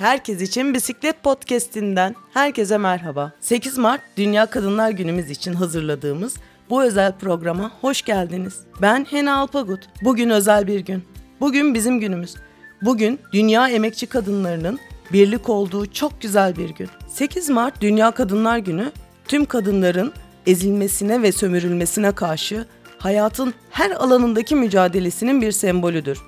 Herkes için Bisiklet Podcast'inden herkese merhaba. 8 Mart Dünya Kadınlar Günümüz için hazırladığımız bu özel programa hoş geldiniz. Ben Hena Alpagut. Bugün özel bir gün. Bugün bizim günümüz. Bugün dünya emekçi kadınlarının birlik olduğu çok güzel bir gün. 8 Mart Dünya Kadınlar Günü tüm kadınların ezilmesine ve sömürülmesine karşı hayatın her alanındaki mücadelesinin bir sembolüdür.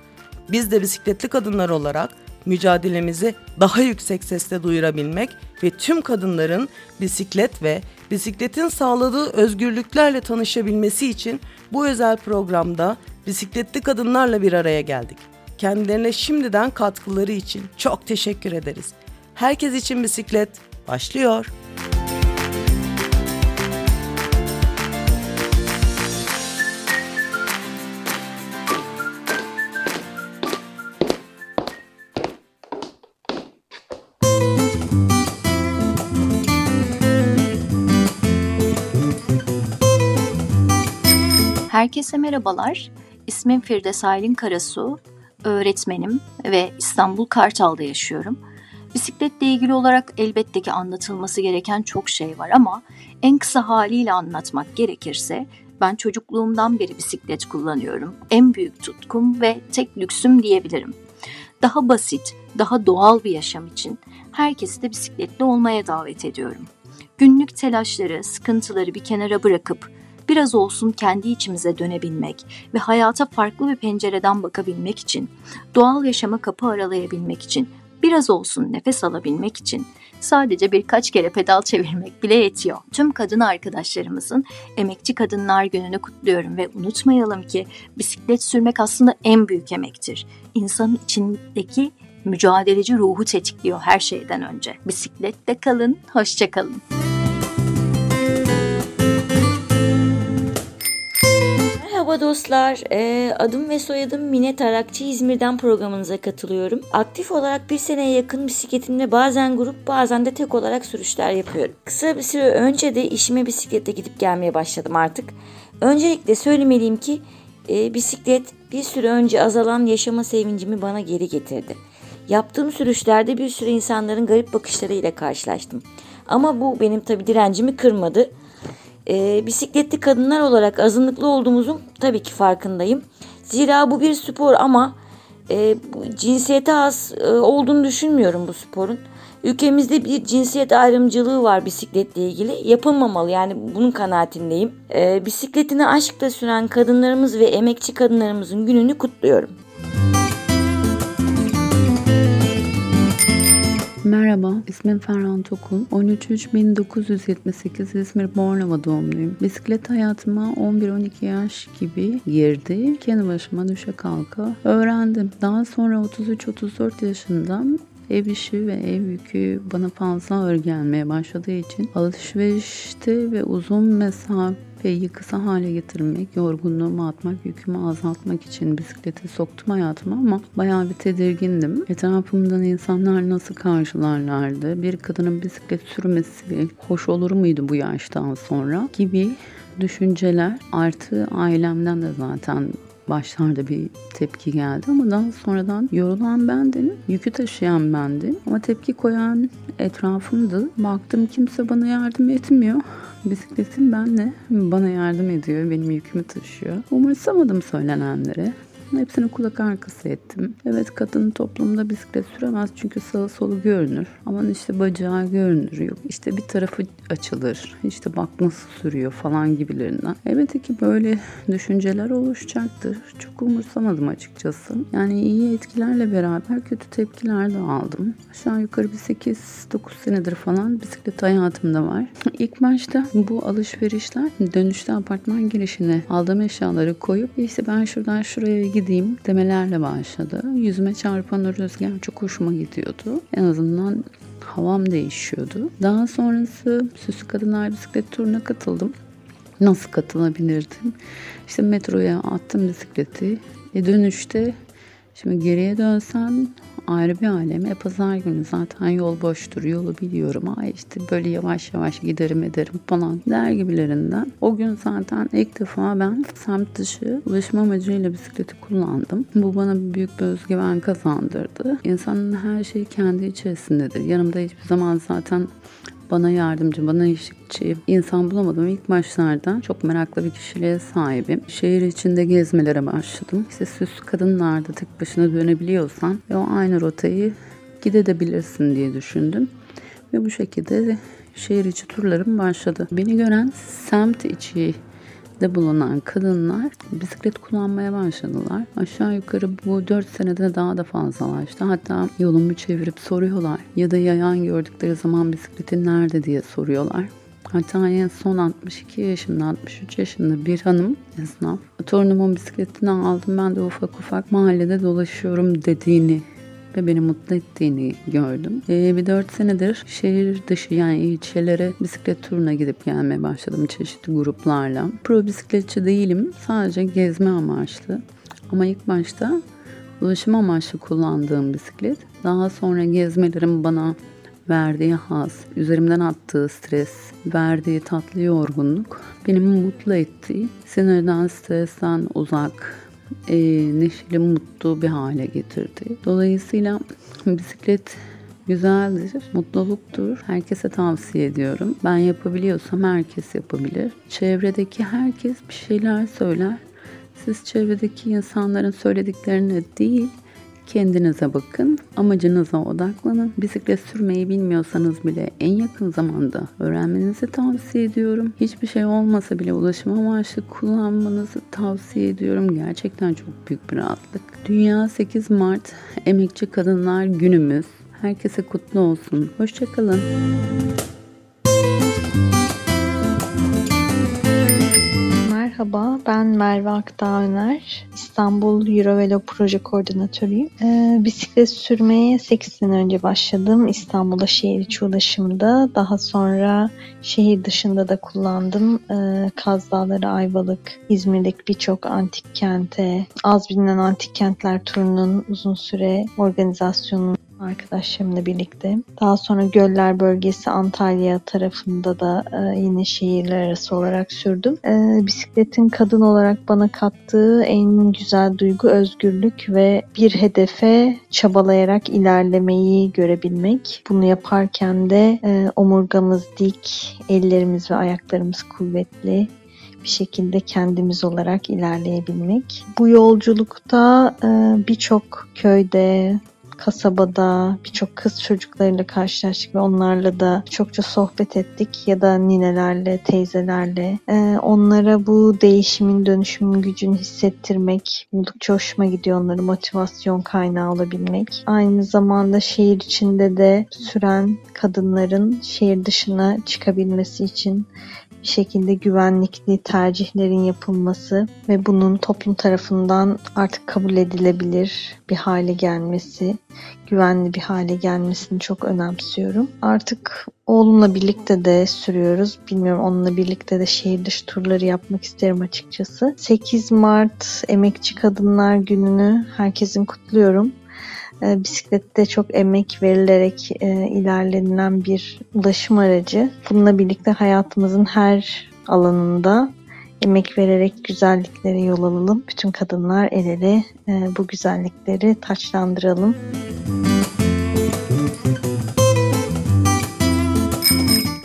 Biz de bisikletli kadınlar olarak mücadelemizi daha yüksek sesle duyurabilmek ve tüm kadınların bisiklet ve bisikletin sağladığı özgürlüklerle tanışabilmesi için bu özel programda bisikletli kadınlarla bir araya geldik. Kendilerine şimdiden katkıları için çok teşekkür ederiz. Herkes için bisiklet başlıyor. Herkese merhabalar. İsmim Firdevs Aylin Karasu. Öğretmenim ve İstanbul Kartal'da yaşıyorum. Bisikletle ilgili olarak elbette ki anlatılması gereken çok şey var ama en kısa haliyle anlatmak gerekirse ben çocukluğumdan beri bisiklet kullanıyorum. En büyük tutkum ve tek lüksüm diyebilirim. Daha basit, daha doğal bir yaşam için herkesi de bisikletli olmaya davet ediyorum. Günlük telaşları, sıkıntıları bir kenara bırakıp biraz olsun kendi içimize dönebilmek ve hayata farklı bir pencereden bakabilmek için, doğal yaşama kapı aralayabilmek için, biraz olsun nefes alabilmek için sadece birkaç kere pedal çevirmek bile yetiyor. Tüm kadın arkadaşlarımızın Emekçi Kadınlar Günü'nü kutluyorum ve unutmayalım ki bisiklet sürmek aslında en büyük emektir. İnsanın içindeki mücadeleci ruhu tetikliyor her şeyden önce. Bisiklette kalın, hoşça kalın. Merhaba dostlar. Ee, adım ve soyadım Mine Tarakçı. İzmir'den programınıza katılıyorum. Aktif olarak bir seneye yakın bisikletimle bazen grup bazen de tek olarak sürüşler yapıyorum. Kısa bir süre önce de işime bisikletle gidip gelmeye başladım artık. Öncelikle söylemeliyim ki e, bisiklet bir süre önce azalan yaşama sevincimi bana geri getirdi. Yaptığım sürüşlerde bir sürü insanların garip bakışlarıyla karşılaştım. Ama bu benim tabi direncimi kırmadı e, bisikletli kadınlar olarak azınlıklı olduğumuzun tabii ki farkındayım. Zira bu bir spor ama e, cinsiyete az e, olduğunu düşünmüyorum bu sporun. Ülkemizde bir cinsiyet ayrımcılığı var bisikletle ilgili. Yapılmamalı yani bunun kanaatindeyim. E, bisikletini aşkla süren kadınlarımız ve emekçi kadınlarımızın gününü kutluyorum. Merhaba, ismim Ferhan Tokul. 13.3.1978 İzmir Bornova doğumluyum. Bisiklet hayatıma 11-12 yaş gibi girdi. Kendi başıma düşe kalka öğrendim. Daha sonra 33-34 yaşında ev işi ve ev yükü bana fazla ağır gelmeye başladığı için alışverişte ve uzun mesafeyi kısa hale getirmek, yorgunluğumu atmak, yükümü azaltmak için bisikleti soktum hayatıma ama bayağı bir tedirgindim. Etrafımdan insanlar nasıl karşılarlardı? Bir kadının bisiklet sürmesi hoş olur muydu bu yaştan sonra gibi düşünceler artı ailemden de zaten başlarda bir tepki geldi ama daha sonradan yorulan bendim, yükü taşıyan bendim ama tepki koyan etrafımdı. Baktım kimse bana yardım etmiyor. Bisikletim benle bana yardım ediyor, benim yükümü taşıyor. Umursamadım söylenenleri. Hepsini kulak arkası ettim. Evet kadın toplumda bisiklet süremez çünkü sağı solu görünür. Aman işte bacağı görünür yok. İşte bir tarafı açılır. İşte bak nasıl sürüyor falan gibilerinden. Evet ki böyle düşünceler oluşacaktır. Çok umursamadım açıkçası. Yani iyi etkilerle beraber kötü tepkiler de aldım. Aşağı yukarı bir 8-9 senedir falan bisiklet hayatımda var. İlk başta bu alışverişler dönüşte apartman girişine aldığım eşyaları koyup işte ben şuradan şuraya gideyim gideyim demelerle başladı. Yüzüme çarpan o rüzgar çok hoşuma gidiyordu. En azından havam değişiyordu. Daha sonrası Süslü Kadınlar Bisiklet Turu'na katıldım. Nasıl katılabilirdim? İşte metroya attım bisikleti. E dönüşte şimdi geriye dönsem ayrı bir alem. E pazar günü zaten yol boştur, yolu biliyorum. Ay işte böyle yavaş yavaş giderim ederim falan der gibilerinden. O gün zaten ilk defa ben semt dışı ulaşım amacıyla bisikleti kullandım. Bu bana büyük bir özgüven kazandırdı. İnsanın her şeyi kendi içerisindedir. Yanımda hiçbir zaman zaten bana yardımcı, bana eşlikçi insan bulamadım. İlk başlarda çok meraklı bir kişiliğe sahibim. Şehir içinde gezmelere başladım. İşte süs kadınlarda tek başına dönebiliyorsan ve o aynı rotayı gidebilirsin diye düşündüm. Ve bu şekilde şehir içi turlarım başladı. Beni gören semt içi de bulunan kadınlar bisiklet kullanmaya başladılar. Aşağı yukarı bu 4 senede daha da fazlalaştı. Hatta yolumu çevirip soruyorlar ya da yayan gördükleri zaman bisikletin nerede diye soruyorlar. Hatta en son 62 yaşında, 63 yaşında bir hanım esnaf. Torunumun bisikletini aldım ben de ufak ufak mahallede dolaşıyorum dediğini ve beni mutlu ettiğini gördüm. Ee, bir dört senedir şehir dışı yani ilçelere bisiklet turuna gidip gelmeye başladım çeşitli gruplarla. Pro bisikletçi değilim. Sadece gezme amaçlı. Ama ilk başta ulaşım amaçlı kullandığım bisiklet. Daha sonra gezmelerim bana verdiği haz, üzerimden attığı stres, verdiği tatlı yorgunluk beni mutlu ettiği, sinirden, stresten uzak, e, neşeli, mutlu bir hale getirdi. Dolayısıyla bisiklet güzeldir, mutluluktur. Herkese tavsiye ediyorum. Ben yapabiliyorsam herkes yapabilir. Çevredeki herkes bir şeyler söyler. Siz çevredeki insanların söylediklerine değil, Kendinize bakın, amacınıza odaklanın. Bisiklet sürmeyi bilmiyorsanız bile en yakın zamanda öğrenmenizi tavsiye ediyorum. Hiçbir şey olmasa bile ulaşım amaçlı kullanmanızı tavsiye ediyorum. Gerçekten çok büyük bir rahatlık. Dünya 8 Mart Emekçi Kadınlar Günümüz. Herkese kutlu olsun. Hoşçakalın. Merhaba, ben Merve Akdağ Öner. İstanbul Eurovelo Proje Koordinatörüyüm. Ee, bisiklet sürmeye 8 sene önce başladım. İstanbul'da şehir içi ulaşımda. Daha sonra şehir dışında da kullandım. Ee, Kaz Dağları, Ayvalık, İzmir'deki birçok antik kente, az bilinen antik kentler turunun uzun süre organizasyonunu arkadaşlarımla birlikte. Daha sonra Göller bölgesi Antalya tarafında da e, yine şehirler arası olarak sürdüm. E, bisikletin kadın olarak bana kattığı en güzel duygu özgürlük ve bir hedefe çabalayarak ilerlemeyi görebilmek. Bunu yaparken de e, omurgamız dik, ellerimiz ve ayaklarımız kuvvetli, bir şekilde kendimiz olarak ilerleyebilmek. Bu yolculukta e, birçok köyde, kasabada birçok kız çocuklarıyla karşılaştık ve onlarla da çokça sohbet ettik ya da ninelerle, teyzelerle. Ee, onlara bu değişimin, dönüşümün gücünü hissettirmek oldukça hoşuma gidiyor onları motivasyon kaynağı olabilmek. Aynı zamanda şehir içinde de süren kadınların şehir dışına çıkabilmesi için bir şekilde güvenlikli tercihlerin yapılması ve bunun toplum tarafından artık kabul edilebilir bir hale gelmesi, güvenli bir hale gelmesini çok önemsiyorum. Artık oğlumla birlikte de sürüyoruz. Bilmiyorum onunla birlikte de şehir dışı turları yapmak isterim açıkçası. 8 Mart Emekçi Kadınlar Günü'nü herkesin kutluyorum. E, bisiklette çok emek verilerek e, ilerlenilen bir ulaşım aracı. Bununla birlikte hayatımızın her alanında emek vererek güzelliklere yol alalım. Bütün kadınlar el ele e, bu güzellikleri taçlandıralım.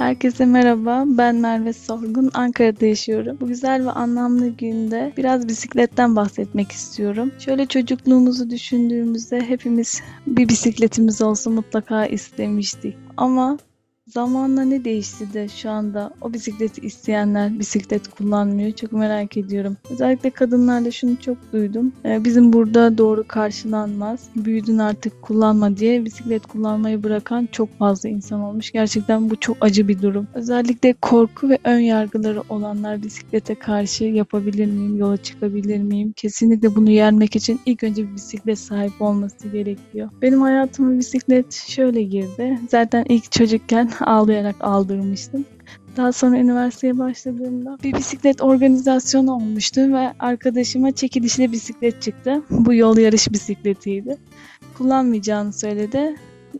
Herkese merhaba. Ben Merve Sorgun. Ankara'da yaşıyorum. Bu güzel ve anlamlı günde biraz bisikletten bahsetmek istiyorum. Şöyle çocukluğumuzu düşündüğümüzde hepimiz bir bisikletimiz olsa mutlaka istemiştik. Ama Zamanla ne değişti de şu anda o bisikleti isteyenler bisiklet kullanmıyor? Çok merak ediyorum. Özellikle kadınlarda şunu çok duydum. Ee, bizim burada doğru karşılanmaz. Büyüdün artık kullanma diye bisiklet kullanmayı bırakan çok fazla insan olmuş. Gerçekten bu çok acı bir durum. Özellikle korku ve ön yargıları olanlar bisiklete karşı yapabilir miyim? Yola çıkabilir miyim? Kesinlikle bunu yenmek için ilk önce bir bisiklet sahip olması gerekiyor. Benim hayatıma bisiklet şöyle girdi. Zaten ilk çocukken ağlayarak aldırmıştım. Daha sonra üniversiteye başladığımda bir bisiklet organizasyonu olmuştu ve arkadaşıma çekilişli bisiklet çıktı. Bu yol yarış bisikletiydi. Kullanmayacağını söyledi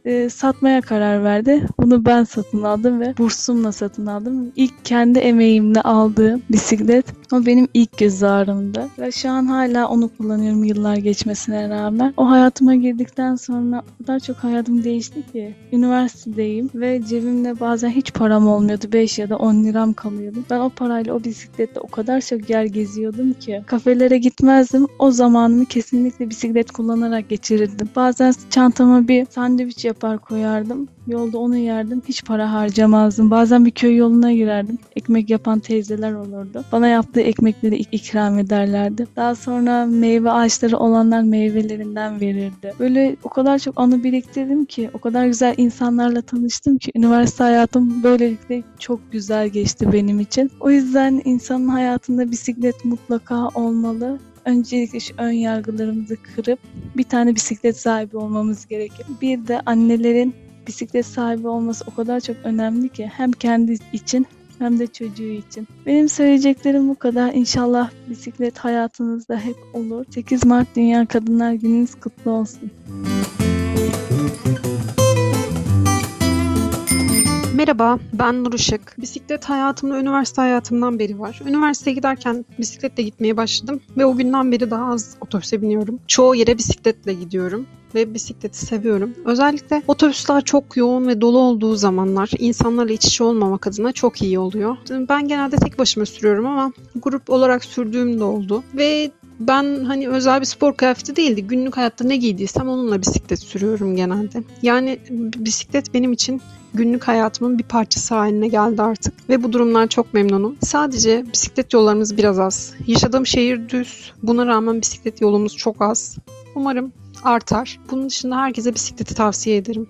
e, satmaya karar verdi. Bunu ben satın aldım ve bursumla satın aldım. İlk kendi emeğimle aldığım bisiklet o benim ilk göz ağrımdı. Ve şu an hala onu kullanıyorum yıllar geçmesine rağmen. O hayatıma girdikten sonra o kadar çok hayatım değişti ki. Üniversitedeyim ve cebimde bazen hiç param olmuyordu. 5 ya da 10 liram kalıyordu. Ben o parayla o bisikletle o kadar çok yer geziyordum ki. Kafelere gitmezdim. O zamanımı kesinlikle bisiklet kullanarak geçirirdim. Bazen çantama bir sandviç yapar koyardım. Yolda onu yerdim. Hiç para harcamazdım. Bazen bir köy yoluna girerdim. Ekmek yapan teyzeler olurdu. Bana yaptığı ekmekleri ikram ederlerdi. Daha sonra meyve ağaçları olanlar meyvelerinden verirdi. Böyle o kadar çok anı biriktirdim ki, o kadar güzel insanlarla tanıştım ki üniversite hayatım böylelikle çok güzel geçti benim için. O yüzden insanın hayatında bisiklet mutlaka olmalı öncelikle şu ön yargılarımızı kırıp bir tane bisiklet sahibi olmamız gerekir. Bir de annelerin bisiklet sahibi olması o kadar çok önemli ki hem kendi için hem de çocuğu için. Benim söyleyeceklerim bu kadar. İnşallah bisiklet hayatınızda hep olur. 8 Mart Dünya Kadınlar Gününüz kutlu olsun. Merhaba, ben Nur Işık. Bisiklet hayatımda üniversite hayatımdan beri var. Üniversiteye giderken bisikletle gitmeye başladım ve o günden beri daha az otobüse biniyorum. Çoğu yere bisikletle gidiyorum ve bisikleti seviyorum. Özellikle otobüsler çok yoğun ve dolu olduğu zamanlar insanlarla iç içe olmamak adına çok iyi oluyor. Ben genelde tek başıma sürüyorum ama grup olarak sürdüğüm de oldu. Ve ben hani özel bir spor kıyafeti değildi. Günlük hayatta ne giydiysem onunla bisiklet sürüyorum genelde. Yani bisiklet benim için günlük hayatımın bir parçası haline geldi artık. Ve bu durumdan çok memnunum. Sadece bisiklet yollarımız biraz az. Yaşadığım şehir düz. Buna rağmen bisiklet yolumuz çok az. Umarım artar. Bunun dışında herkese bisikleti tavsiye ederim.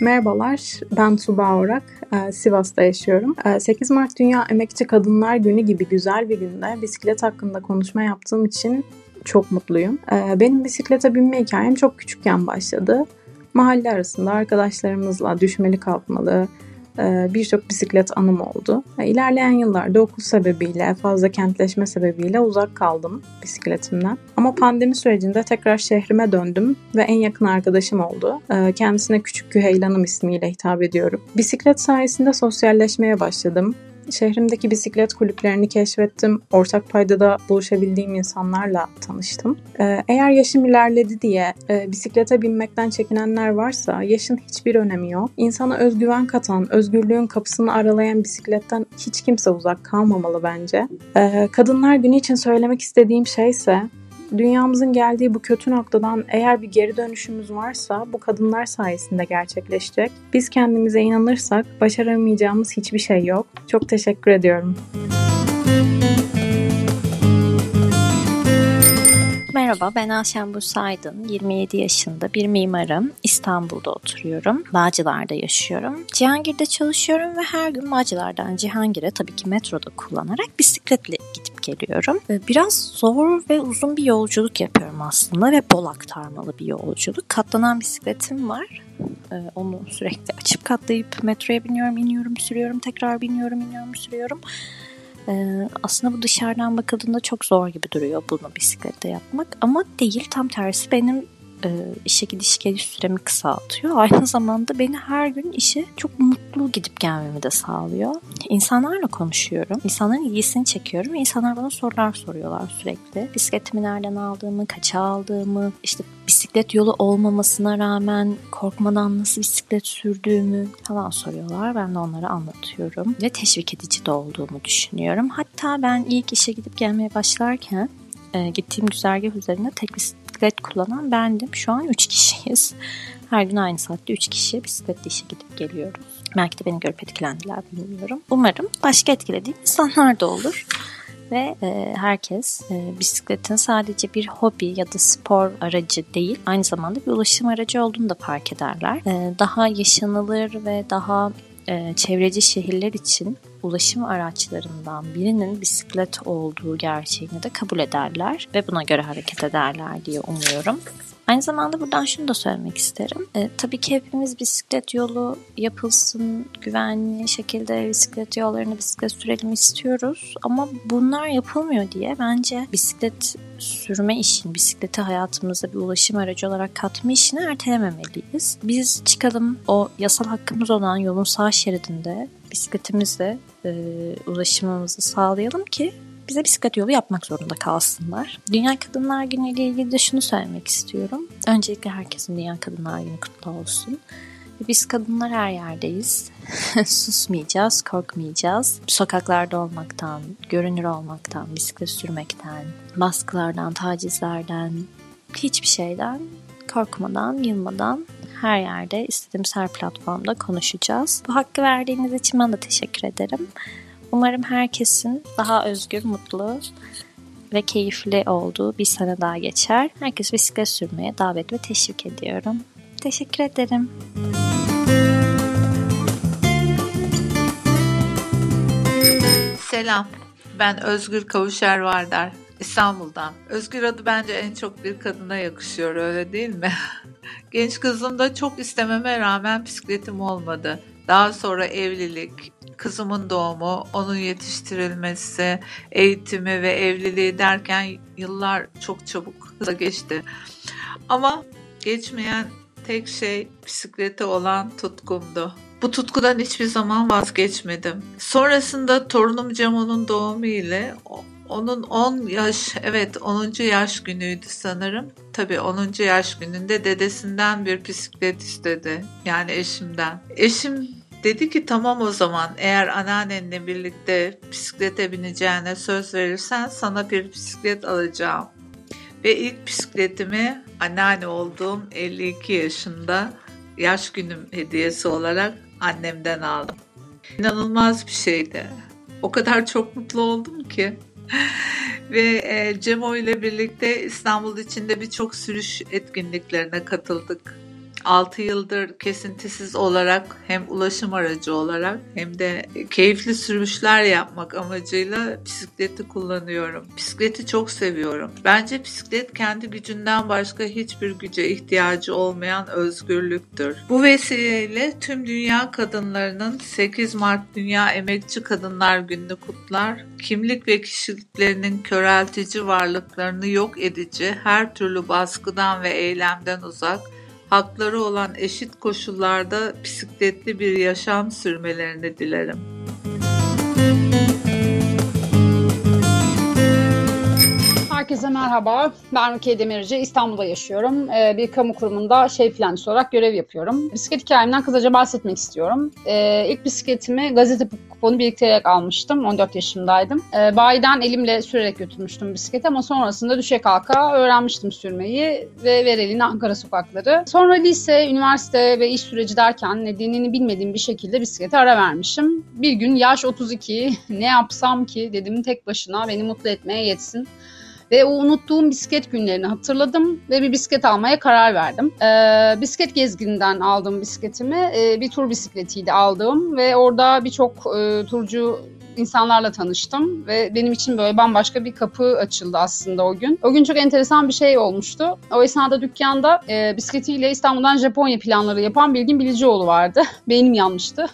Merhabalar, ben Tuba Orak. Ee, Sivas'ta yaşıyorum. 8 ee, Mart Dünya Emekçi Kadınlar Günü gibi güzel bir günde bisiklet hakkında konuşma yaptığım için çok mutluyum. Ee, benim bisiklete binme hikayem çok küçükken başladı. Mahalle arasında arkadaşlarımızla düşmeli kalkmalı, e, birçok bisiklet anım oldu. İlerleyen yıllarda okul sebebiyle, fazla kentleşme sebebiyle uzak kaldım bisikletimden. Ama pandemi sürecinde tekrar şehrime döndüm ve en yakın arkadaşım oldu. E, kendisine Küçük Güheylanım ismiyle hitap ediyorum. Bisiklet sayesinde sosyalleşmeye başladım şehrimdeki bisiklet kulüplerini keşfettim. Ortak paydada buluşabildiğim insanlarla tanıştım. Ee, eğer yaşım ilerledi diye e, bisiklete binmekten çekinenler varsa yaşın hiçbir önemi yok. İnsana özgüven katan, özgürlüğün kapısını aralayan bisikletten hiç kimse uzak kalmamalı bence. Ee, Kadınlar Günü için söylemek istediğim şey ise dünyamızın geldiği bu kötü noktadan eğer bir geri dönüşümüz varsa bu kadınlar sayesinde gerçekleşecek. Biz kendimize inanırsak başaramayacağımız hiçbir şey yok. Çok teşekkür ediyorum. Merhaba ben Aşen Bursaydın. 27 yaşında bir mimarım. İstanbul'da oturuyorum. Bağcılar'da yaşıyorum. Cihangir'de çalışıyorum ve her gün Bağcılar'dan Cihangir'e tabii ki metroda kullanarak bisikletle gidip geliyorum. Biraz zor ve uzun bir yolculuk yapıyorum aslında ve bol aktarmalı bir yolculuk. Katlanan bisikletim var. Onu sürekli açıp katlayıp metroya biniyorum, iniyorum, sürüyorum, tekrar biniyorum, iniyorum, sürüyorum. Ee, aslında bu dışarıdan bakıldığında çok zor gibi duruyor bunu bisiklette yapmak ama değil tam tersi benim e, işe gidiş geliş süremi kısaltıyor. Aynı zamanda beni her gün işe çok mutlu gidip gelmemi de sağlıyor. İnsanlarla konuşuyorum. İnsanların ilgisini çekiyorum ve insanlar bana sorular soruyorlar sürekli. Bisikletimi nereden aldığımı, kaça aldığımı, işte bisiklet yolu olmamasına rağmen korkmadan nasıl bisiklet sürdüğümü falan soruyorlar. Ben de onlara anlatıyorum ve teşvik edici de olduğumu düşünüyorum. Hatta ben ilk işe gidip gelmeye başlarken e, gittiğim güzergah üzerinde tek bisiklet kullanan bendim. Şu an 3 kişiyiz. Her gün aynı saatte 3 kişi bisikletle işe gidip geliyoruz. Belki de beni görüp etkilendiler bilmiyorum. Umarım başka etkilediğim insanlar da olur ve e, herkes e, bisikletin sadece bir hobi ya da spor aracı değil, aynı zamanda bir ulaşım aracı olduğunu da fark ederler. E, daha yaşanılır ve daha e, çevreci şehirler için ulaşım araçlarından birinin bisiklet olduğu gerçeğini de kabul ederler ve buna göre hareket ederler diye umuyorum. Aynı zamanda buradan şunu da söylemek isterim. E, tabii ki hepimiz bisiklet yolu yapılsın, güvenli şekilde bisiklet yollarını bisiklet sürelim istiyoruz. Ama bunlar yapılmıyor diye bence bisiklet sürme işini, bisikleti hayatımıza bir ulaşım aracı olarak katma işini ertelememeliyiz. Biz çıkalım o yasal hakkımız olan yolun sağ şeridinde bisikletimizle e, ulaşımımızı sağlayalım ki bize bisiklet yolu yapmak zorunda kalsınlar. Dünya Kadınlar Günü ile ilgili de şunu söylemek istiyorum. Öncelikle herkesin Dünya Kadınlar Günü kutlu olsun. Biz kadınlar her yerdeyiz. Susmayacağız, korkmayacağız. Sokaklarda olmaktan, görünür olmaktan, bisiklet sürmekten, baskılardan, tacizlerden, hiçbir şeyden korkmadan, yılmadan her yerde istediğimiz her platformda konuşacağız. Bu hakkı verdiğiniz için ben de teşekkür ederim. Umarım herkesin daha özgür, mutlu ve keyifli olduğu bir sene daha geçer. Herkes bisiklet sürmeye davet ve teşvik ediyorum. Teşekkür ederim. Selam. Ben Özgür Kavuşer Vardar. İstanbul'dan. Özgür adı bence en çok bir kadına yakışıyor öyle değil mi? Genç kızımda çok istememe rağmen bisikletim olmadı. Daha sonra evlilik, kızımın doğumu, onun yetiştirilmesi, eğitimi ve evliliği derken yıllar çok çabuk hızla geçti. Ama geçmeyen tek şey bisiklete olan tutkumdu. Bu tutkudan hiçbir zaman vazgeçmedim. Sonrasında torunum Cemo'nun doğumu ile onun 10 yaş, evet 10. yaş günüydü sanırım. Tabii 10. yaş gününde dedesinden bir bisiklet istedi. Yani eşimden. Eşim dedi ki tamam o zaman eğer anneannenle birlikte bisiklete bineceğine söz verirsen sana bir bisiklet alacağım. Ve ilk bisikletimi anneanne olduğum 52 yaşında yaş günüm hediyesi olarak annemden aldım. İnanılmaz bir şeydi. O kadar çok mutlu oldum ki. Ve e, Cemo ile birlikte İstanbul içinde birçok sürüş etkinliklerine katıldık. 6 yıldır kesintisiz olarak hem ulaşım aracı olarak hem de keyifli sürüşler yapmak amacıyla bisikleti kullanıyorum. Bisikleti çok seviyorum. Bence bisiklet kendi gücünden başka hiçbir güce ihtiyacı olmayan özgürlüktür. Bu vesileyle tüm dünya kadınlarının 8 Mart Dünya Emekçi Kadınlar Günü'nü kutlar. Kimlik ve kişiliklerinin köreltici varlıklarını yok edici her türlü baskıdan ve eylemden uzak hakları olan eşit koşullarda bisikletli bir yaşam sürmelerini dilerim. Herkese merhaba. Ben Rukiye Demirci. İstanbul'da yaşıyorum. Ee, bir kamu kurumunda şef plancısı olarak görev yapıyorum. Bisiklet hikayemden kısaca bahsetmek istiyorum. Ee, ilk bisikletimi gazete kuponu biriktirerek almıştım. 14 yaşındaydım. Ee, bayiden elimle sürerek götürmüştüm bisikleti ama sonrasında düşe kalka öğrenmiştim sürmeyi ve Vereli'nin Ankara sokakları. Sonra lise, üniversite ve iş süreci derken nedenini bilmediğim bir şekilde bisiklete ara vermişim. Bir gün yaş 32 ne yapsam ki dedim tek başına beni mutlu etmeye yetsin. Ve o unuttuğum bisiklet günlerini hatırladım ve bir bisiklet almaya karar verdim. Ee, bisiklet gezgininden aldığım bisikletimi e, bir tur bisikletiydi aldığım ve orada birçok e, turcu insanlarla tanıştım ve benim için böyle bambaşka bir kapı açıldı aslında o gün. O gün çok enteresan bir şey olmuştu. O esnada dükkanda e, bisikletiyle İstanbul'dan Japonya planları yapan Bilgin Bilicioğlu vardı. Beynim yanmıştı.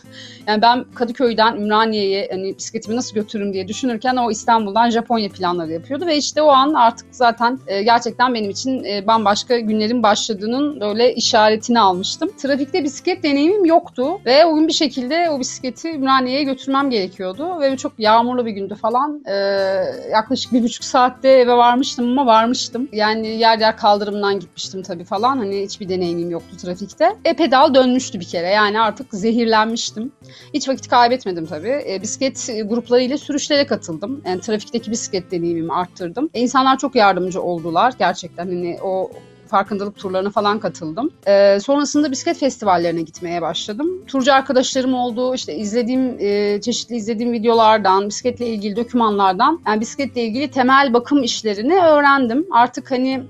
Yani ben Kadıköy'den Ümraniye'ye hani bisikletimi nasıl götürürüm diye düşünürken o İstanbul'dan Japonya planları yapıyordu ve işte o an artık zaten e, gerçekten benim için e, bambaşka günlerin başladığının böyle işaretini almıştım. Trafikte bisiklet deneyimim yoktu ve o gün bir şekilde o bisikleti Ümraniye'ye götürmem gerekiyordu ve çok yağmurlu bir gündü falan. E, yaklaşık bir buçuk saatte eve varmıştım ama varmıştım. Yani yer yer kaldırımdan gitmiştim tabii falan. Hani hiçbir deneyimim yoktu trafikte. E pedal dönmüştü bir kere yani artık zehirlenmiştim. Hiç vakit kaybetmedim tabii. E, bisiklet gruplarıyla sürüşlere katıldım. Yani trafikteki bisiklet deneyimimi arttırdım. E, insanlar çok yardımcı oldular gerçekten. Hani o farkındalık turlarına falan katıldım. Ee, sonrasında bisiklet festivallerine gitmeye başladım. Turcu arkadaşlarım oldu. İşte izlediğim, e, çeşitli izlediğim videolardan, bisikletle ilgili dokümanlardan yani bisikletle ilgili temel bakım işlerini öğrendim. Artık hani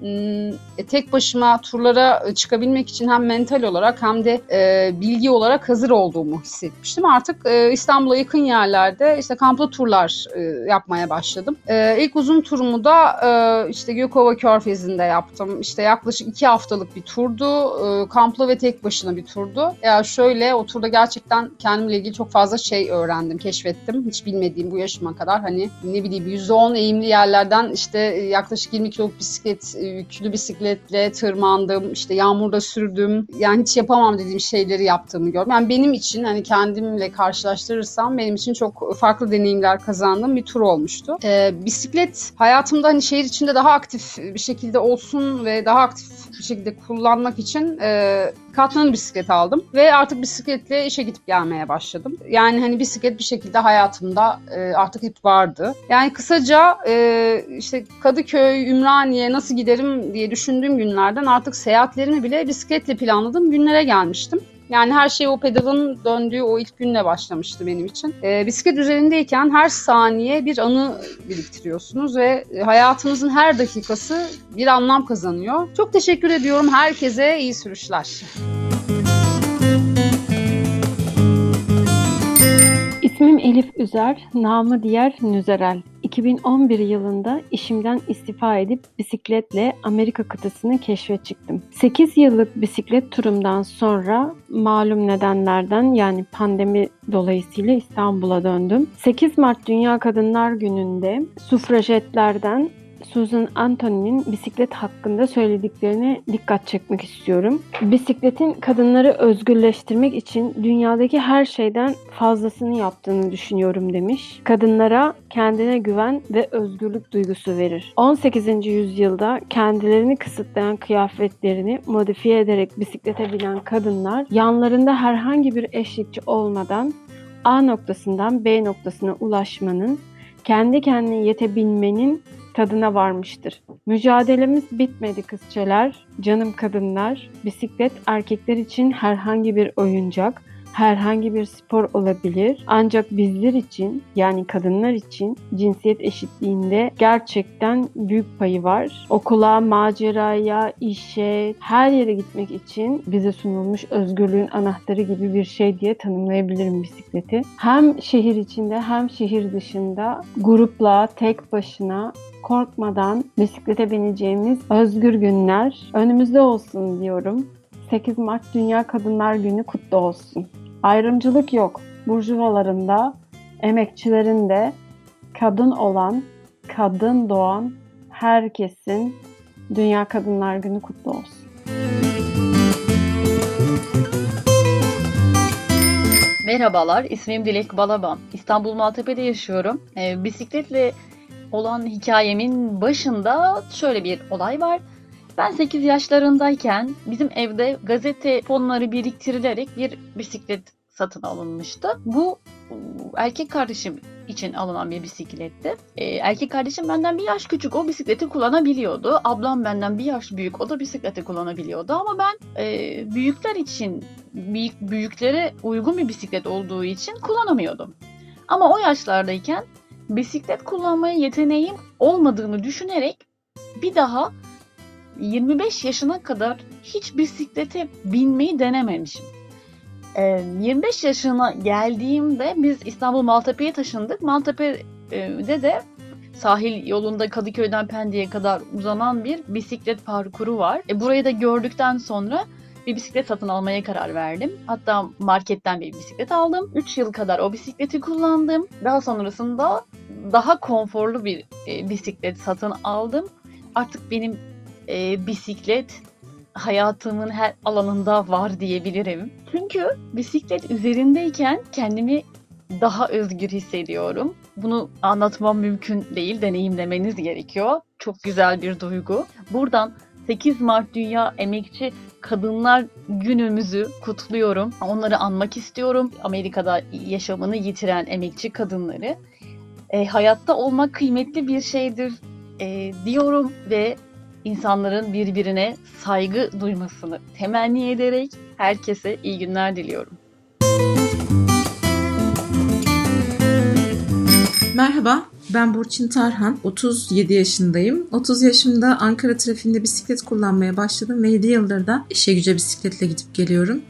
e, tek başıma turlara çıkabilmek için hem mental olarak hem de e, bilgi olarak hazır olduğumu hissetmiştim. Artık e, İstanbul'a yakın yerlerde işte kamplı turlar e, yapmaya başladım. E, ilk uzun turumu da e, işte Gökova Körfezi'nde yaptım. İşte yaklaşık yaklaşık iki haftalık bir turdu. E, kamplı ve tek başına bir turdu. Ya şöyle o turda gerçekten kendimle ilgili çok fazla şey öğrendim, keşfettim. Hiç bilmediğim bu yaşıma kadar hani ne bileyim %10 eğimli yerlerden işte yaklaşık 20 kiloluk bisiklet, yüklü bisikletle tırmandım. işte yağmurda sürdüm. Yani hiç yapamam dediğim şeyleri yaptığımı gördüm. Yani benim için hani kendimle karşılaştırırsam benim için çok farklı deneyimler kazandığım bir tur olmuştu. Ee, bisiklet hayatımda hani şehir içinde daha aktif bir şekilde olsun ve daha aktif bir şekilde kullanmak için e, katlanır bisiklet aldım ve artık bisikletle işe gidip gelmeye başladım. Yani hani bisiklet bir şekilde hayatımda e, artık hep vardı. Yani kısaca e, işte Kadıköy, Ümraniye nasıl giderim diye düşündüğüm günlerden artık seyahatlerimi bile bisikletle planladığım günlere gelmiştim. Yani her şey o pedalın döndüğü o ilk günle başlamıştı benim için. E, bisiklet üzerindeyken her saniye bir anı biriktiriyorsunuz ve hayatınızın her dakikası bir anlam kazanıyor. Çok teşekkür ediyorum herkese iyi sürüşler. İsmim Elif Üzer, namı diğer Nüzerel. 2011 yılında işimden istifa edip bisikletle Amerika kıtasını keşfe çıktım. 8 yıllık bisiklet turumdan sonra malum nedenlerden yani pandemi dolayısıyla İstanbul'a döndüm. 8 Mart Dünya Kadınlar Günü'nde sufrajetlerden Susan Anthony'nin bisiklet hakkında söylediklerine dikkat çekmek istiyorum. Bisikletin kadınları özgürleştirmek için dünyadaki her şeyden fazlasını yaptığını düşünüyorum demiş. Kadınlara kendine güven ve özgürlük duygusu verir. 18. yüzyılda kendilerini kısıtlayan kıyafetlerini modifiye ederek bisiklete binen kadınlar yanlarında herhangi bir eşlikçi olmadan A noktasından B noktasına ulaşmanın, kendi kendine yetebilmenin tadına varmıştır. Mücadelemiz bitmedi kızçeler, canım kadınlar. Bisiklet erkekler için herhangi bir oyuncak, herhangi bir spor olabilir. Ancak bizler için yani kadınlar için cinsiyet eşitliğinde gerçekten büyük payı var. Okula, maceraya, işe, her yere gitmek için bize sunulmuş özgürlüğün anahtarı gibi bir şey diye tanımlayabilirim bisikleti. Hem şehir içinde hem şehir dışında grupla, tek başına korkmadan bisiklete bineceğimiz özgür günler önümüzde olsun diyorum. 8 Mart Dünya Kadınlar Günü kutlu olsun. Ayrımcılık yok. Burjuvalarında, emekçilerinde kadın olan, kadın doğan herkesin Dünya Kadınlar Günü kutlu olsun. Merhabalar, ismim Dilek Balaban. İstanbul Maltepe'de yaşıyorum. E, bisikletle olan hikayemin başında şöyle bir olay var. Ben 8 yaşlarındayken bizim evde gazete fonları biriktirilerek bir bisiklet satın alınmıştı. Bu erkek kardeşim için alınan bir bisikletti. Ee, erkek kardeşim benden bir yaş küçük. O bisikleti kullanabiliyordu. Ablam benden bir yaş büyük. O da bisikleti kullanabiliyordu. Ama ben e, büyükler için, büyük, büyüklere uygun bir bisiklet olduğu için kullanamıyordum. Ama o yaşlardayken bisiklet kullanmaya yeteneğim olmadığını düşünerek bir daha 25 yaşına kadar hiç bisiklete binmeyi denememişim. 25 ee, yaşına geldiğimde biz İstanbul Maltepe'ye taşındık. Maltepe'de de sahil yolunda Kadıköy'den Pendik'e kadar uzanan bir bisiklet parkuru var. E, burayı da gördükten sonra bir bisiklet satın almaya karar verdim. Hatta marketten bir bisiklet aldım. 3 yıl kadar o bisikleti kullandım. Daha sonrasında daha konforlu bir e, bisiklet satın aldım. Artık benim e, bisiklet hayatımın her alanında var diyebilirim. Çünkü bisiklet üzerindeyken kendimi daha özgür hissediyorum. Bunu anlatmam mümkün değil, deneyimlemeniz gerekiyor. Çok güzel bir duygu. Buradan 8 Mart Dünya Emekçi Kadınlar Günümüzü kutluyorum. Onları anmak istiyorum. Amerika'da yaşamını yitiren emekçi kadınları. E, hayatta olmak kıymetli bir şeydir e, diyorum ve insanların birbirine saygı duymasını temenni ederek herkese iyi günler diliyorum. Merhaba, ben Burçin Tarhan. 37 yaşındayım. 30 yaşımda Ankara trafiğinde bisiklet kullanmaya başladım ve 7 yıldır da işe güce bisikletle gidip geliyorum.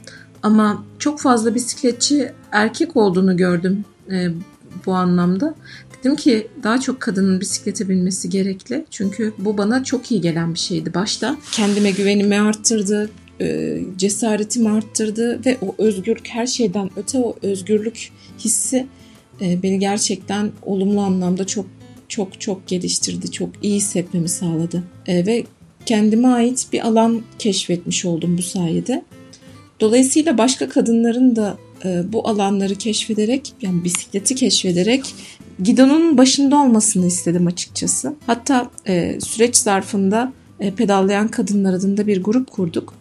Ama çok fazla bisikletçi erkek olduğunu gördüm e, bu anlamda. Dedim ki daha çok kadının bisiklete binmesi gerekli. Çünkü bu bana çok iyi gelen bir şeydi başta. Kendime güvenimi arttırdı, e, cesaretimi arttırdı ve o özgürlük her şeyden öte o özgürlük hissi e, beni gerçekten olumlu anlamda çok çok çok geliştirdi. Çok iyi hissetmemi sağladı. E, ve kendime ait bir alan keşfetmiş oldum bu sayede. Dolayısıyla başka kadınların da bu alanları keşfederek yani bisikleti keşfederek gidonun başında olmasını istedim açıkçası. Hatta süreç zarfında pedallayan kadınlar adında bir grup kurduk.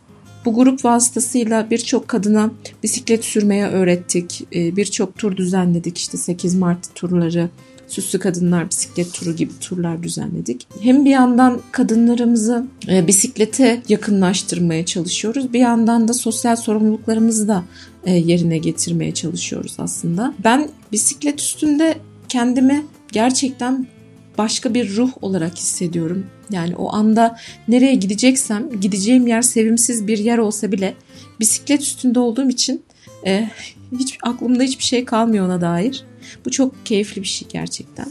Bu grup vasıtasıyla birçok kadına bisiklet sürmeye öğrettik. Ee, birçok tur düzenledik. İşte 8 Mart turları, Süslü Kadınlar Bisiklet Turu gibi turlar düzenledik. Hem bir yandan kadınlarımızı e, bisiklete yakınlaştırmaya çalışıyoruz. Bir yandan da sosyal sorumluluklarımızı da e, yerine getirmeye çalışıyoruz aslında. Ben bisiklet üstünde kendimi gerçekten başka bir ruh olarak hissediyorum. Yani o anda nereye gideceksem gideceğim yer sevimsiz bir yer olsa bile bisiklet üstünde olduğum için e, hiç aklımda hiçbir şey kalmıyor ona dair. Bu çok keyifli bir şey gerçekten.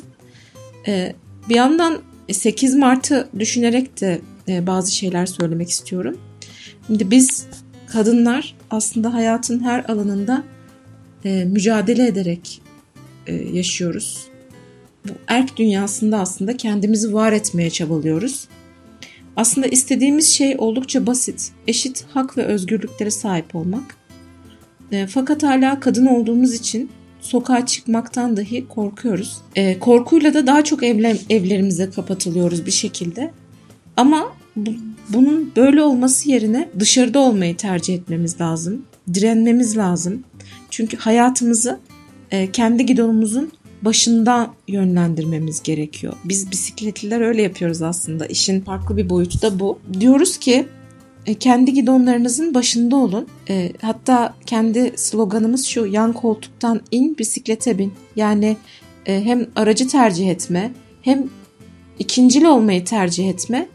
E, bir yandan 8 Mart'ı düşünerek de e, bazı şeyler söylemek istiyorum. Şimdi biz kadınlar aslında hayatın her alanında e, mücadele ederek e, yaşıyoruz bu erk dünyasında aslında kendimizi var etmeye çabalıyoruz. Aslında istediğimiz şey oldukça basit. Eşit hak ve özgürlüklere sahip olmak. E, fakat hala kadın olduğumuz için sokağa çıkmaktan dahi korkuyoruz. E, korkuyla da daha çok evle, evlerimize kapatılıyoruz bir şekilde. Ama bu, bunun böyle olması yerine dışarıda olmayı tercih etmemiz lazım. Direnmemiz lazım. Çünkü hayatımızı e, kendi gidonumuzun başında yönlendirmemiz gerekiyor. Biz bisikletliler öyle yapıyoruz aslında. İşin farklı bir boyutu da bu. Diyoruz ki e, kendi gidonlarınızın başında olun. E, hatta kendi sloganımız şu yan koltuktan in bisiklete bin. Yani hem aracı tercih etme hem ikincil olmayı tercih etme.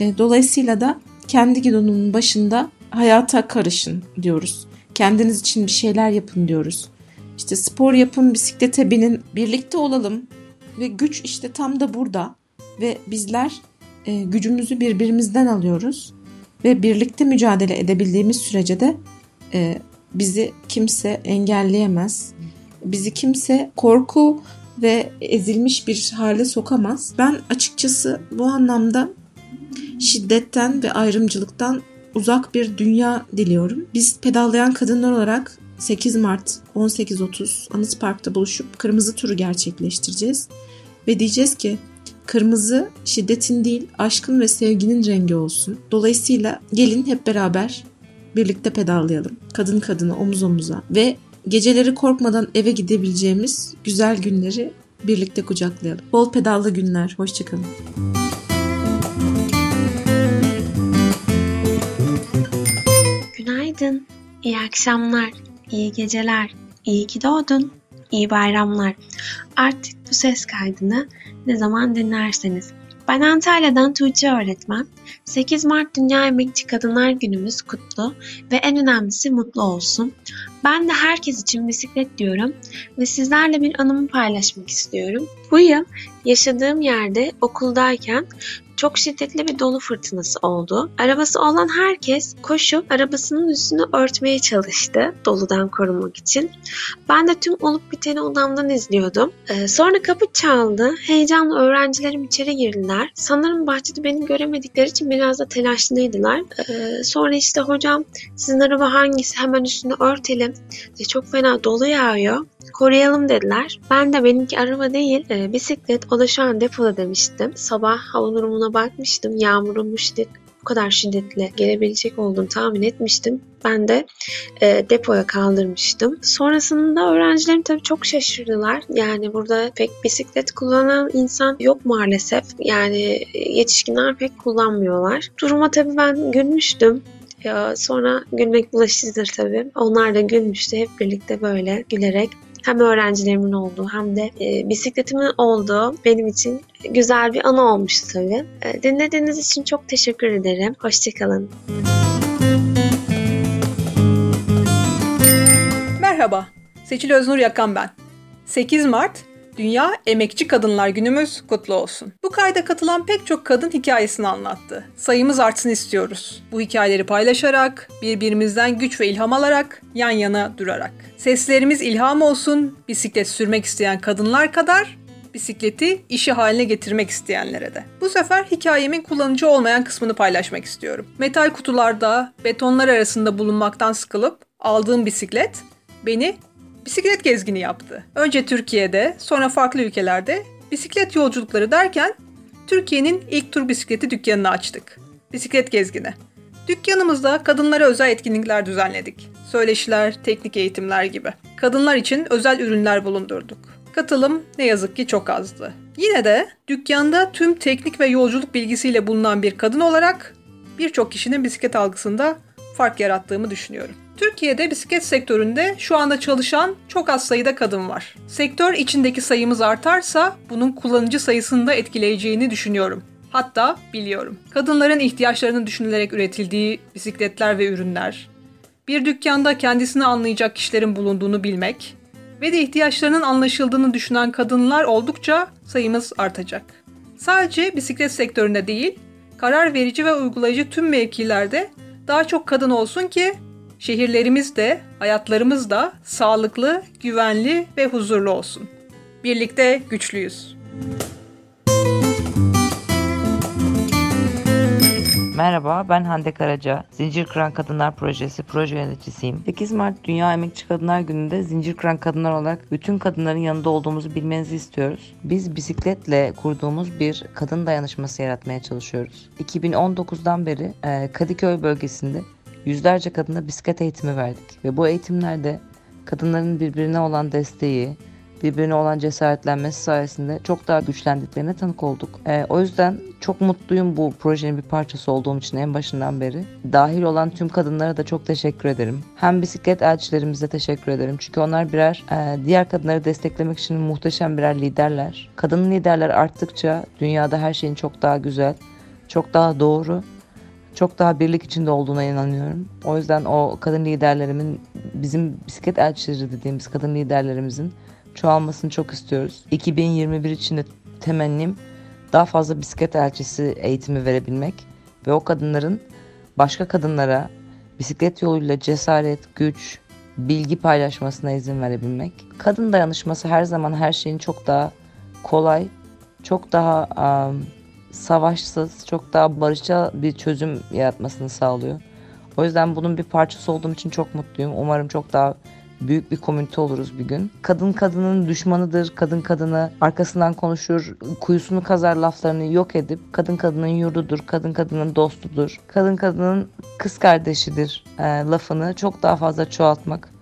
Dolayısıyla da kendi gidonunun başında hayata karışın diyoruz. Kendiniz için bir şeyler yapın diyoruz. İşte spor yapın, bisiklete binin, birlikte olalım ve güç işte tam da burada ve bizler e, gücümüzü birbirimizden alıyoruz ve birlikte mücadele edebildiğimiz sürece de e, bizi kimse engelleyemez. Bizi kimse korku ve ezilmiş bir hale sokamaz. Ben açıkçası bu anlamda şiddetten ve ayrımcılıktan uzak bir dünya diliyorum. Biz pedallayan kadınlar olarak 8 Mart 18.30 Anıt Park'ta buluşup kırmızı turu gerçekleştireceğiz. Ve diyeceğiz ki kırmızı şiddetin değil aşkın ve sevginin rengi olsun. Dolayısıyla gelin hep beraber birlikte pedallayalım. Kadın kadına omuz omuza ve geceleri korkmadan eve gidebileceğimiz güzel günleri birlikte kucaklayalım. Bol pedallı günler. Hoşçakalın. Günaydın. İyi akşamlar iyi geceler, iyi ki doğdun, iyi bayramlar. Artık bu ses kaydını ne zaman dinlerseniz. Ben Antalya'dan Tuğçe öğretmen. 8 Mart Dünya Emekçi Kadınlar Günümüz kutlu ve en önemlisi mutlu olsun. Ben de herkes için bisiklet diyorum ve sizlerle bir anımı paylaşmak istiyorum. Bu yıl yaşadığım yerde okuldayken çok şiddetli bir dolu fırtınası oldu. Arabası olan herkes koşup arabasının üstünü örtmeye çalıştı doludan korunmak için. Ben de tüm olup biteni odamdan izliyordum. Ee, sonra kapı çaldı. Heyecanlı öğrencilerim içeri girdiler. Sanırım bahçede beni göremedikleri için biraz da telaşlıydılar. Ee, sonra işte hocam sizin araba hangisi hemen üstünü örtelim. Çok fena dolu yağıyor koruyalım dediler. Ben de benimki araba değil e, bisiklet o da şu an depoda demiştim. Sabah hava durumuna bakmıştım. Yağmurun bu şiddet bu kadar şiddetle gelebilecek olduğunu tahmin etmiştim. Ben de e, depoya kaldırmıştım. Sonrasında öğrencilerim tabii çok şaşırdılar. Yani burada pek bisiklet kullanan insan yok maalesef. Yani yetişkinler pek kullanmıyorlar. Duruma tabii ben gülmüştüm. Ya sonra gülmek bulaşıcıdır tabii. Onlar da gülmüştü. Hep birlikte böyle gülerek hem öğrencilerimin olduğu hem de e, bisikletimin olduğu benim için güzel bir anı olmuştu tabii. E, dinlediğiniz için çok teşekkür ederim. Hoşçakalın. Merhaba, Seçil Öznur Yakan ben. 8 Mart Dünya Emekçi Kadınlar Günümüz kutlu olsun. Bu kayda katılan pek çok kadın hikayesini anlattı. Sayımız artsın istiyoruz. Bu hikayeleri paylaşarak, birbirimizden güç ve ilham alarak, yan yana durarak. Seslerimiz ilham olsun, bisiklet sürmek isteyen kadınlar kadar bisikleti işi haline getirmek isteyenlere de. Bu sefer hikayemin kullanıcı olmayan kısmını paylaşmak istiyorum. Metal kutularda, betonlar arasında bulunmaktan sıkılıp aldığım bisiklet beni bisiklet gezgini yaptı. Önce Türkiye'de, sonra farklı ülkelerde bisiklet yolculukları derken Türkiye'nin ilk tur bisikleti dükkanını açtık. Bisiklet gezgini. Dükkanımızda kadınlara özel etkinlikler düzenledik. Söyleşiler, teknik eğitimler gibi. Kadınlar için özel ürünler bulundurduk. Katılım ne yazık ki çok azdı. Yine de dükkanda tüm teknik ve yolculuk bilgisiyle bulunan bir kadın olarak birçok kişinin bisiklet algısında fark yarattığımı düşünüyorum. Türkiye'de bisiklet sektöründe şu anda çalışan çok az sayıda kadın var. Sektör içindeki sayımız artarsa bunun kullanıcı sayısını da etkileyeceğini düşünüyorum. Hatta biliyorum. Kadınların ihtiyaçlarını düşünülerek üretildiği bisikletler ve ürünler, bir dükkanda kendisini anlayacak kişilerin bulunduğunu bilmek ve de ihtiyaçlarının anlaşıldığını düşünen kadınlar oldukça sayımız artacak. Sadece bisiklet sektöründe değil, karar verici ve uygulayıcı tüm mevkilerde daha çok kadın olsun ki şehirlerimiz de, hayatlarımız da sağlıklı, güvenli ve huzurlu olsun. Birlikte güçlüyüz. Merhaba, ben Hande Karaca. Zincir Kıran Kadınlar Projesi proje yöneticisiyim. 8 Mart Dünya Emekçi Kadınlar Günü'nde Zincir Kıran Kadınlar olarak bütün kadınların yanında olduğumuzu bilmenizi istiyoruz. Biz bisikletle kurduğumuz bir kadın dayanışması yaratmaya çalışıyoruz. 2019'dan beri e, Kadıköy bölgesinde yüzlerce kadına bisiklet eğitimi verdik ve bu eğitimlerde kadınların birbirine olan desteği, birbirine olan cesaretlenmesi sayesinde çok daha güçlendiklerine tanık olduk. Ee, o yüzden çok mutluyum bu projenin bir parçası olduğum için en başından beri. Dahil olan tüm kadınlara da çok teşekkür ederim. Hem bisiklet elçilerimize teşekkür ederim. Çünkü onlar birer e, diğer kadınları desteklemek için muhteşem birer liderler. Kadın liderler arttıkça dünyada her şeyin çok daha güzel, çok daha doğru çok daha birlik içinde olduğuna inanıyorum. O yüzden o kadın liderlerimin bizim bisiklet elçileri dediğimiz kadın liderlerimizin çoğalmasını çok istiyoruz. 2021 için de temennim daha fazla bisiklet elçisi eğitimi verebilmek ve o kadınların başka kadınlara bisiklet yoluyla cesaret, güç, bilgi paylaşmasına izin verebilmek. Kadın dayanışması her zaman her şeyin çok daha kolay, çok daha um, savaşsız, çok daha barışçıl bir çözüm yaratmasını sağlıyor. O yüzden bunun bir parçası olduğum için çok mutluyum. Umarım çok daha büyük bir komünite oluruz bir gün. Kadın kadının düşmanıdır, kadın kadını arkasından konuşur, kuyusunu kazar laflarını yok edip kadın kadının yurdudur, kadın kadının dostudur, kadın kadının kız kardeşidir e, lafını çok daha fazla çoğaltmak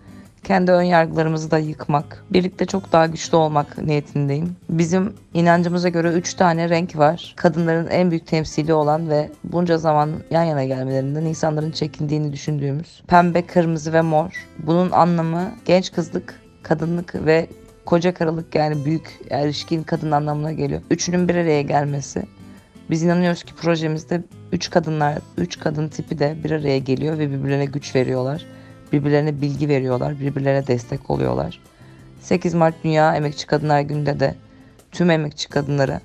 kendi ön yargılarımızı da yıkmak, birlikte çok daha güçlü olmak niyetindeyim. Bizim inancımıza göre 3 tane renk var. Kadınların en büyük temsili olan ve bunca zaman yan yana gelmelerinden insanların çekindiğini düşündüğümüz pembe, kırmızı ve mor. Bunun anlamı genç kızlık, kadınlık ve koca karılık yani büyük erişkin kadın anlamına geliyor. Üçünün bir araya gelmesi. Biz inanıyoruz ki projemizde üç kadınlar, üç kadın tipi de bir araya geliyor ve birbirlerine güç veriyorlar. Birbirlerine bilgi veriyorlar, birbirlerine destek oluyorlar. 8 Mart Dünya Emekçi Kadınlar Günü'nde de tüm emekçi kadınlara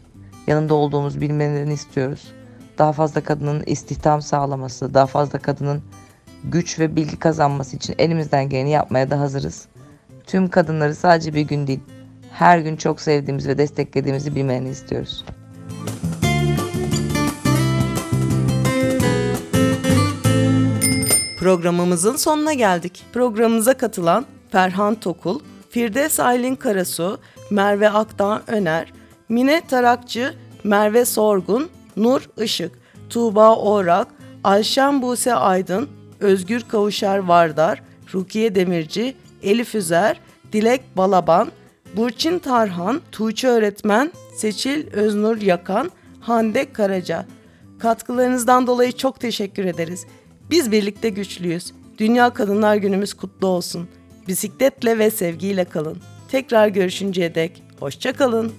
yanında olduğumuz bilmelerini istiyoruz. Daha fazla kadının istihdam sağlaması, daha fazla kadının güç ve bilgi kazanması için elimizden geleni yapmaya da hazırız. Tüm kadınları sadece bir gün değil, her gün çok sevdiğimiz ve desteklediğimizi bilmelerini istiyoruz. Programımızın sonuna geldik. Programımıza katılan Ferhan Tokul, Firdevs Aylin Karasu, Merve Akdağ Öner, Mine Tarakçı, Merve Sorgun, Nur Işık, Tuğba Orak, Ayşen Buse Aydın, Özgür Kavuşar Vardar, Rukiye Demirci, Elif Üzer, Dilek Balaban, Burçin Tarhan, Tuğçe Öğretmen, Seçil Öznur Yakan, Hande Karaca. Katkılarınızdan dolayı çok teşekkür ederiz. Biz birlikte güçlüyüz. Dünya Kadınlar Günümüz kutlu olsun. Bisikletle ve sevgiyle kalın. Tekrar görüşünceye dek hoşça kalın.